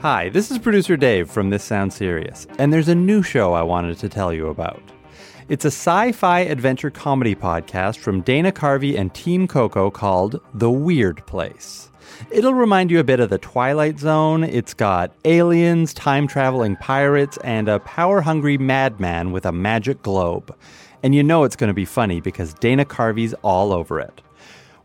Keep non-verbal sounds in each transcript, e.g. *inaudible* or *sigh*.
Hi, this is producer Dave from This Sounds Serious, and there's a new show I wanted to tell you about. It's a sci fi adventure comedy podcast from Dana Carvey and Team Coco called The Weird Place. It'll remind you a bit of The Twilight Zone. It's got aliens, time traveling pirates, and a power hungry madman with a magic globe. And you know it's going to be funny because Dana Carvey's all over it.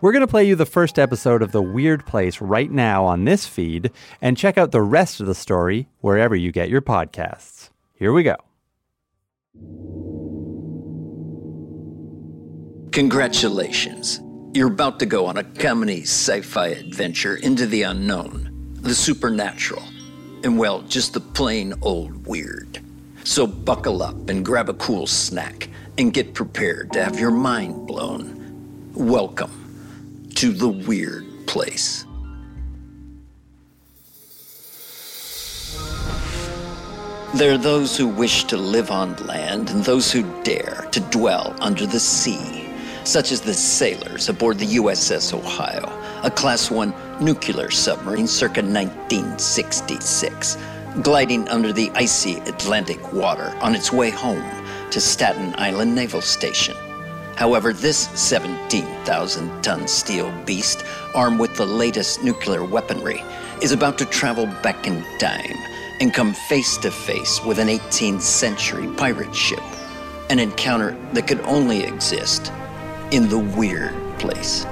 We're going to play you the first episode of The Weird Place right now on this feed, and check out the rest of the story wherever you get your podcasts. Here we go. Congratulations. You're about to go on a comedy sci fi adventure into the unknown, the supernatural, and well, just the plain old weird. So buckle up and grab a cool snack and get prepared to have your mind blown. Welcome to the weird place. There are those who wish to live on land and those who dare to dwell under the sea, such as the sailors aboard the USS Ohio, a Class 1 nuclear submarine circa 1966, gliding under the icy Atlantic water on its way home to Staten Island Naval Station. However, this 17,000 ton steel beast, armed with the latest nuclear weaponry, is about to travel back in time and come face to face with an 18th century pirate ship. An encounter that could only exist in the weird place.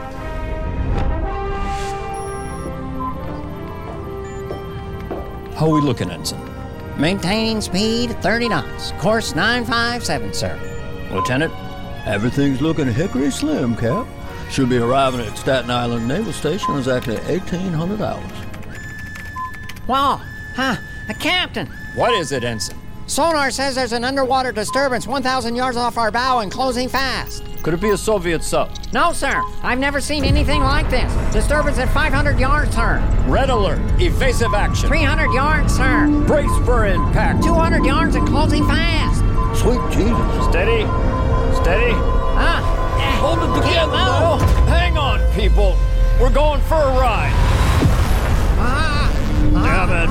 How are we looking, Ensign? Maintaining speed 30 knots. Course 957, sir. Lieutenant, everything's looking hickory slim, Cap. Should be arriving at Staten Island Naval Station in exactly 1800 hours. Wow, huh, a captain. What is it, Ensign? Sonar says there's an underwater disturbance 1,000 yards off our bow and closing fast. Could it be a Soviet sub? No, sir. I've never seen anything like this. Disturbance at 500 yards, sir. Red alert, evasive action. 300 yards, sir. Brace for impact. 200 yards and closing fast. Sweet Jesus. Steady, steady. Ah, eh, Hold it together, move. though. Hang on, people. We're going for a ride. Ah, Damn it.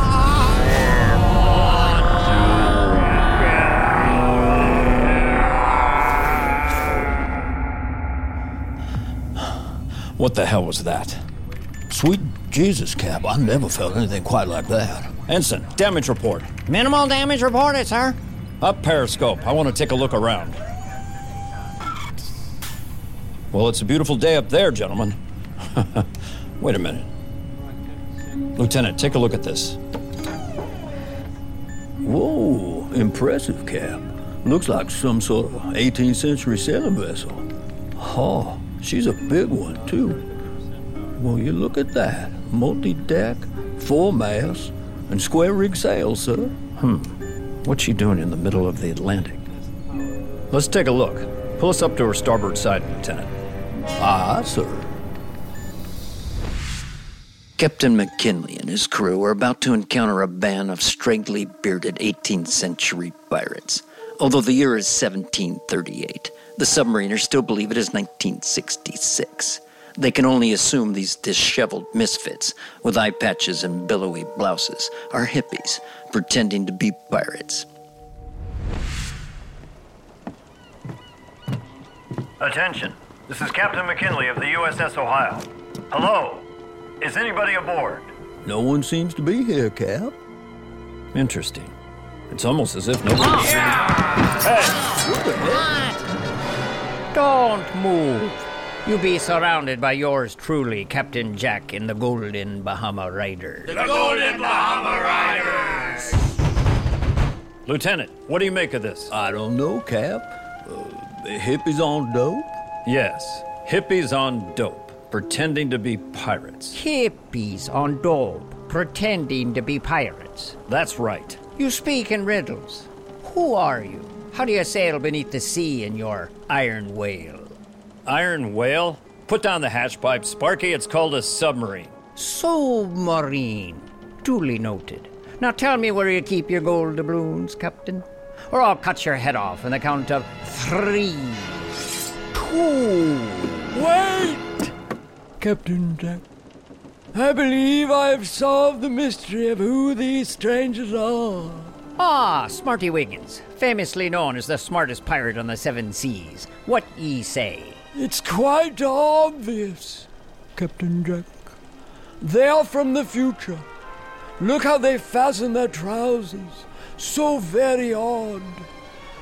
What the hell was that? Sweet Jesus, Cap. I never felt anything quite like that. Ensign, damage report. Minimal damage reported, sir. Up periscope. I want to take a look around. Well, it's a beautiful day up there, gentlemen. *laughs* Wait a minute. Lieutenant, take a look at this. Whoa, impressive, Cap. Looks like some sort of 18th century sailing vessel. Oh, she's a big one, too. Well, you look at that. Multi deck, four masts, and square rig sails, sir. Hmm. What's she doing in the middle of the Atlantic? Let's take a look. Pull us up to her starboard side, Lieutenant. Aye, sir. Captain McKinley and his crew are about to encounter a band of straggly bearded 18th century pirates. Although the year is 1738, the submariners still believe it is 1966. They can only assume these disheveled misfits with eye patches and billowy blouses are hippies pretending to be pirates. Attention. This is Captain McKinley of the USS Ohio. Hello. Is anybody aboard? No one seems to be here, Cap. Interesting. It's almost as if nobody. Don't move. You be surrounded by yours truly, Captain Jack in the Golden Bahama Riders. The Golden Bahama Riders! Lieutenant, what do you make of this? I don't know, Cap. Uh, the hippies on dope? Yes, hippies on dope, pretending to be pirates. Hippies on dope, pretending to be pirates. That's right. You speak in riddles. Who are you? How do you sail beneath the sea in your iron whale? Iron Whale? Put down the hatch pipe, Sparky. It's called a submarine. Submarine. Duly noted. Now tell me where you keep your gold doubloons, Captain. Or I'll cut your head off on the count of three, two, Wait! Captain Jack. I believe I have solved the mystery of who these strangers are. Ah, Smarty Wiggins, famously known as the smartest pirate on the seven seas. What ye say? It's quite obvious, Captain Jack. They are from the future. Look how they fasten their trousers. So very odd.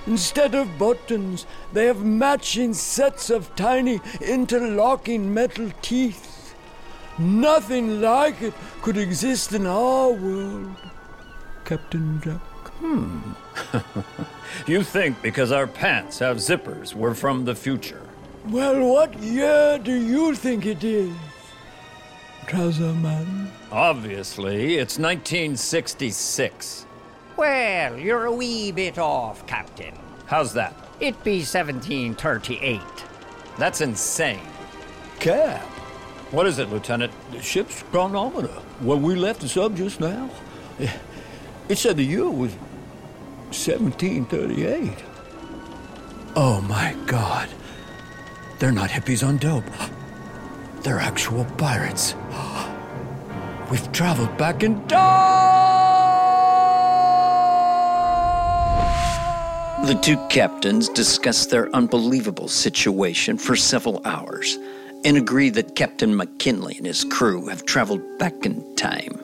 Instead of buttons, they have matching sets of tiny interlocking metal teeth. Nothing like it could exist in our world, Captain Jack. Hmm. *laughs* you think because our pants have zippers, we're from the future. Well, what year do you think it is, Trouser Man? Obviously, it's 1966. Well, you're a wee bit off, Captain. How's that? It be 1738. That's insane. Cap, What is it, Lieutenant? the ship's chronometer, when we left the sub just now, it said the year was 1738. Oh my god. They're not hippies on dope. They're actual pirates. We've traveled back in time! The two captains discuss their unbelievable situation for several hours and agree that Captain McKinley and his crew have traveled back in time.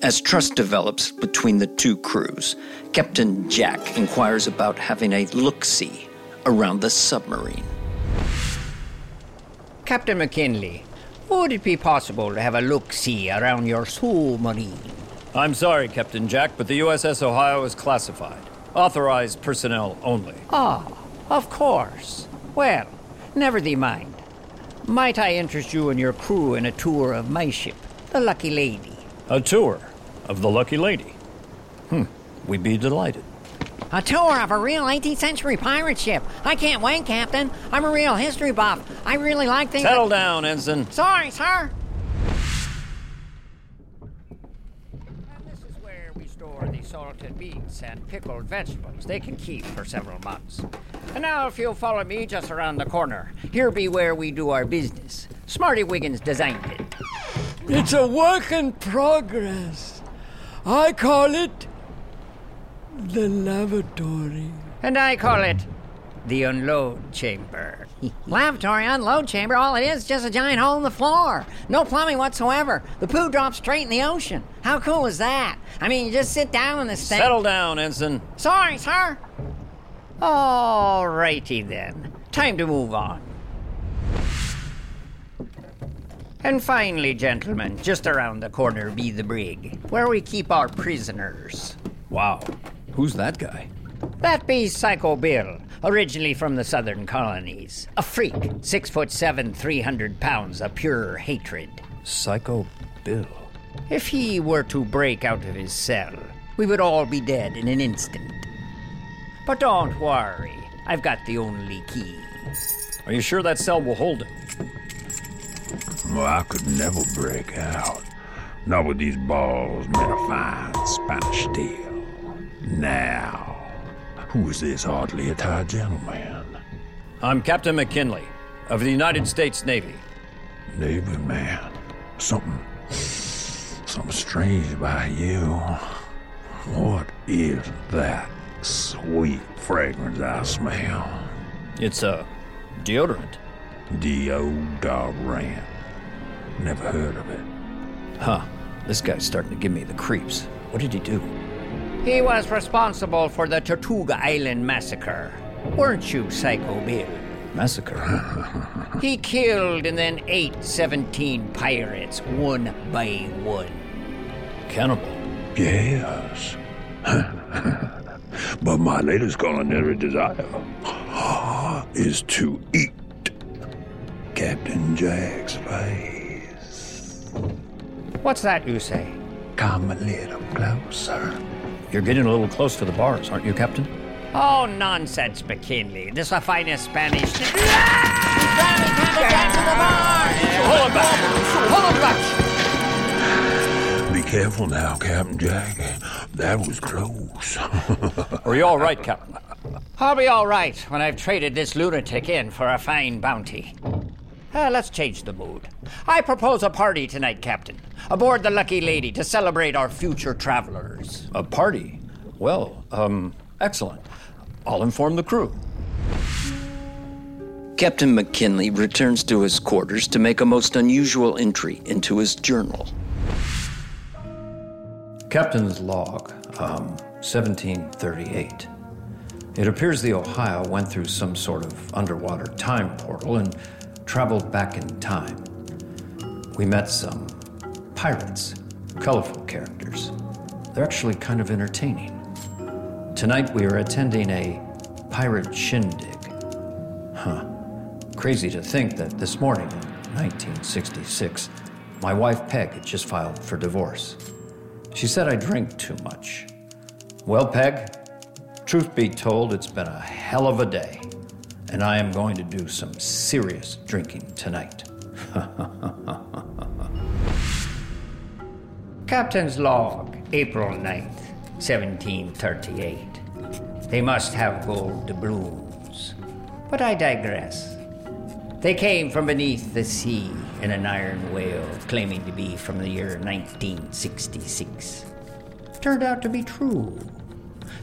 As trust develops between the two crews, Captain Jack inquires about having a look see around the submarine. Captain McKinley, would it be possible to have a look see around your submarine? I'm sorry, Captain Jack, but the USS Ohio is classified. Authorized personnel only. Ah, of course. Well, never thee mind. Might I interest you and your crew in a tour of my ship, the Lucky Lady? A tour of the Lucky Lady. Hmm, we'd be delighted. A tour of a real 18th century pirate ship. I can't wait, Captain. I'm a real history buff. I really like things. Settle down, Ensign. Sorry, sir. And this is where we the meats and pickled vegetables they can keep for several months. And now, if you'll follow me just around the corner, here be where we do our business. Smarty Wiggins designed it. It's a work in progress. I call it the lavatory. And I call it the unload chamber. *laughs* Lavatory unload chamber. All it is is just a giant hole in the floor. No plumbing whatsoever. The poo drops straight in the ocean. How cool is that? I mean, you just sit down in this thing. Settle down, Ensign. Sorry, sir. All righty then. Time to move on. And finally, gentlemen, just around the corner be the brig, where we keep our prisoners. Wow. Who's that guy? That be Psycho Bill, originally from the southern colonies. A freak, six foot seven, three hundred pounds of pure hatred. Psycho Bill. If he were to break out of his cell, we would all be dead in an instant. But don't worry, I've got the only key. Are you sure that cell will hold him? Well, I could never break out. Not with these balls made of fine Spanish steel. Now, who is this oddly attired gentleman? I'm Captain McKinley of the United States Navy. Navy man. Something. Something strange about you. What is that sweet fragrance I smell? It's a deodorant. Deodorant. Never heard of it. Huh. This guy's starting to give me the creeps. What did he do? He was responsible for the Tortuga Island massacre. Weren't you, Psycho Bill? Massacre. *laughs* He killed and then ate 17 pirates, one by one. Cannibal. Yes. *laughs* but my latest culinary desire *gasps* is to eat Captain Jack's face. What's that you say? Come a little closer. You're getting a little close to the bars, aren't you, Captain? Oh, nonsense, McKinley. This is a finest Spanish. Pull him back! Pull him back! Be careful now, Captain Jack. That was close. *laughs* Are you all right, Captain? I'll be all right when I've traded this lunatic in for a fine bounty. Uh, let's change the mood. I propose a party tonight, Captain, aboard the Lucky Lady to celebrate our future travelers. A party? Well, um, excellent. I'll inform the crew. Captain McKinley returns to his quarters to make a most unusual entry into his journal. Captain's log, um, 1738. It appears the Ohio went through some sort of underwater time portal and traveled back in time. We met some pirates, colorful characters. They're actually kind of entertaining. Tonight we are attending a pirate shindig. Huh. Crazy to think that this morning in 1966, my wife Peg had just filed for divorce. She said I drink too much. Well, Peg, truth be told, it's been a hell of a day, and I am going to do some serious drinking tonight. *laughs* Captain's log, April 9th, 1738. They must have gold doubloons. But I digress. They came from beneath the sea in an iron whale claiming to be from the year 1966. Turned out to be true.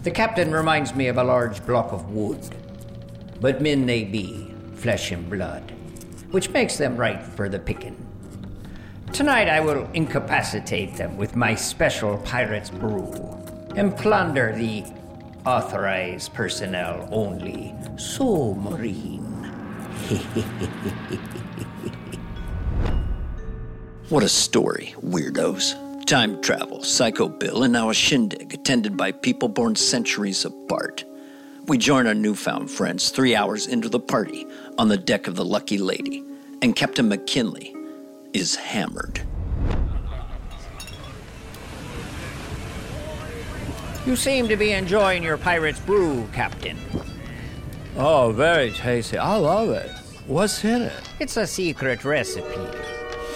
The captain reminds me of a large block of wood. But men they be, flesh and blood, which makes them right for the picking. Tonight I will incapacitate them with my special pirate's brew and plunder the authorized personnel only So, Marine. *laughs* What a story, weirdos. Time travel, Psycho Bill, and now a shindig attended by people born centuries apart. We join our newfound friends three hours into the party on the deck of the Lucky Lady, and Captain McKinley is hammered. You seem to be enjoying your pirate's brew, Captain. Oh, very tasty. I love it. What's in it? It's a secret recipe.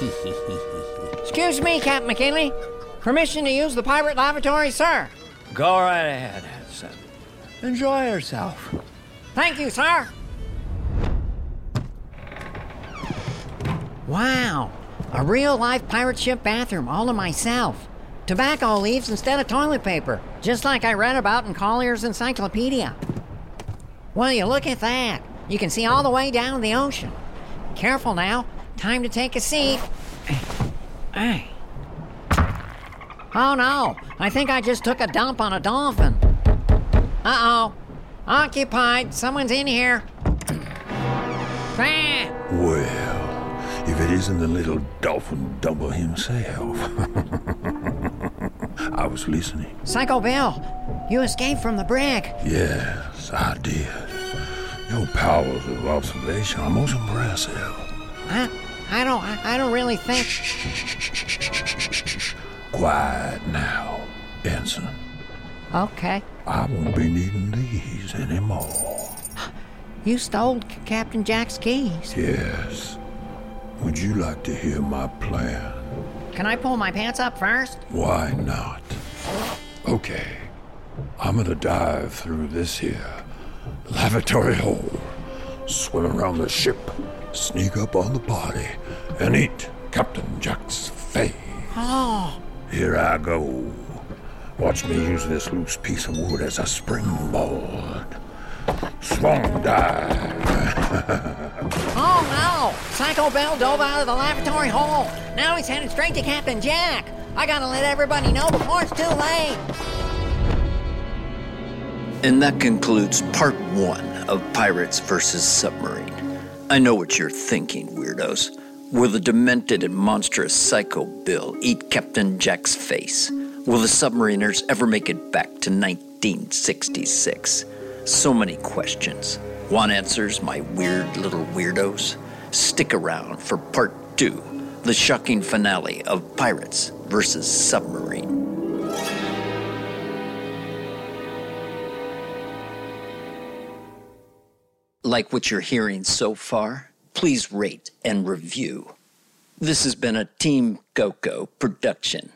*laughs* Excuse me, Captain McKinley. Permission to use the pirate lavatory, sir. Go right ahead, Henson. Enjoy yourself. Thank you, sir. Wow, a real life pirate ship bathroom all to myself. Tobacco leaves instead of toilet paper, just like I read about in Collier's Encyclopedia. Well, you look at that. You can see all the way down the ocean. Careful now. Time to take a seat. Hey. Oh no, I think I just took a dump on a dolphin. Uh oh. Occupied. Someone's in here. Well, if it isn't the little dolphin dumper himself. *laughs* I was listening. Psycho Bill, you escaped from the brig. Yes, I did. Your powers of observation are most impressive. I, I don't, I, I don't really think. Quiet now, Ensign. Okay. I won't be needing these anymore. You stole C- Captain Jack's keys. Yes. Would you like to hear my plan? Can I pull my pants up first? Why not? Okay. I'm gonna dive through this here lavatory hole, swim around the ship, sneak up on the body, and eat Captain Jack's face. Oh, Here I go. Watch me use this loose piece of wood as a springboard. Swan dive. *laughs* oh no! Psycho Bill dove out of the lavatory hole. Now he's headed straight to Captain Jack. I gotta let everybody know before it's too late. And that concludes part one of Pirates vs. Submarine. I know what you're thinking, weirdos. Will the demented and monstrous Psycho Bill eat Captain Jack's face? Will the submariners ever make it back to 1966? So many questions. Want answers, my weird little weirdos? Stick around for part two, the shocking finale of Pirates vs. Submarine. Like what you're hearing so far? Please rate and review. This has been a Team Coco production.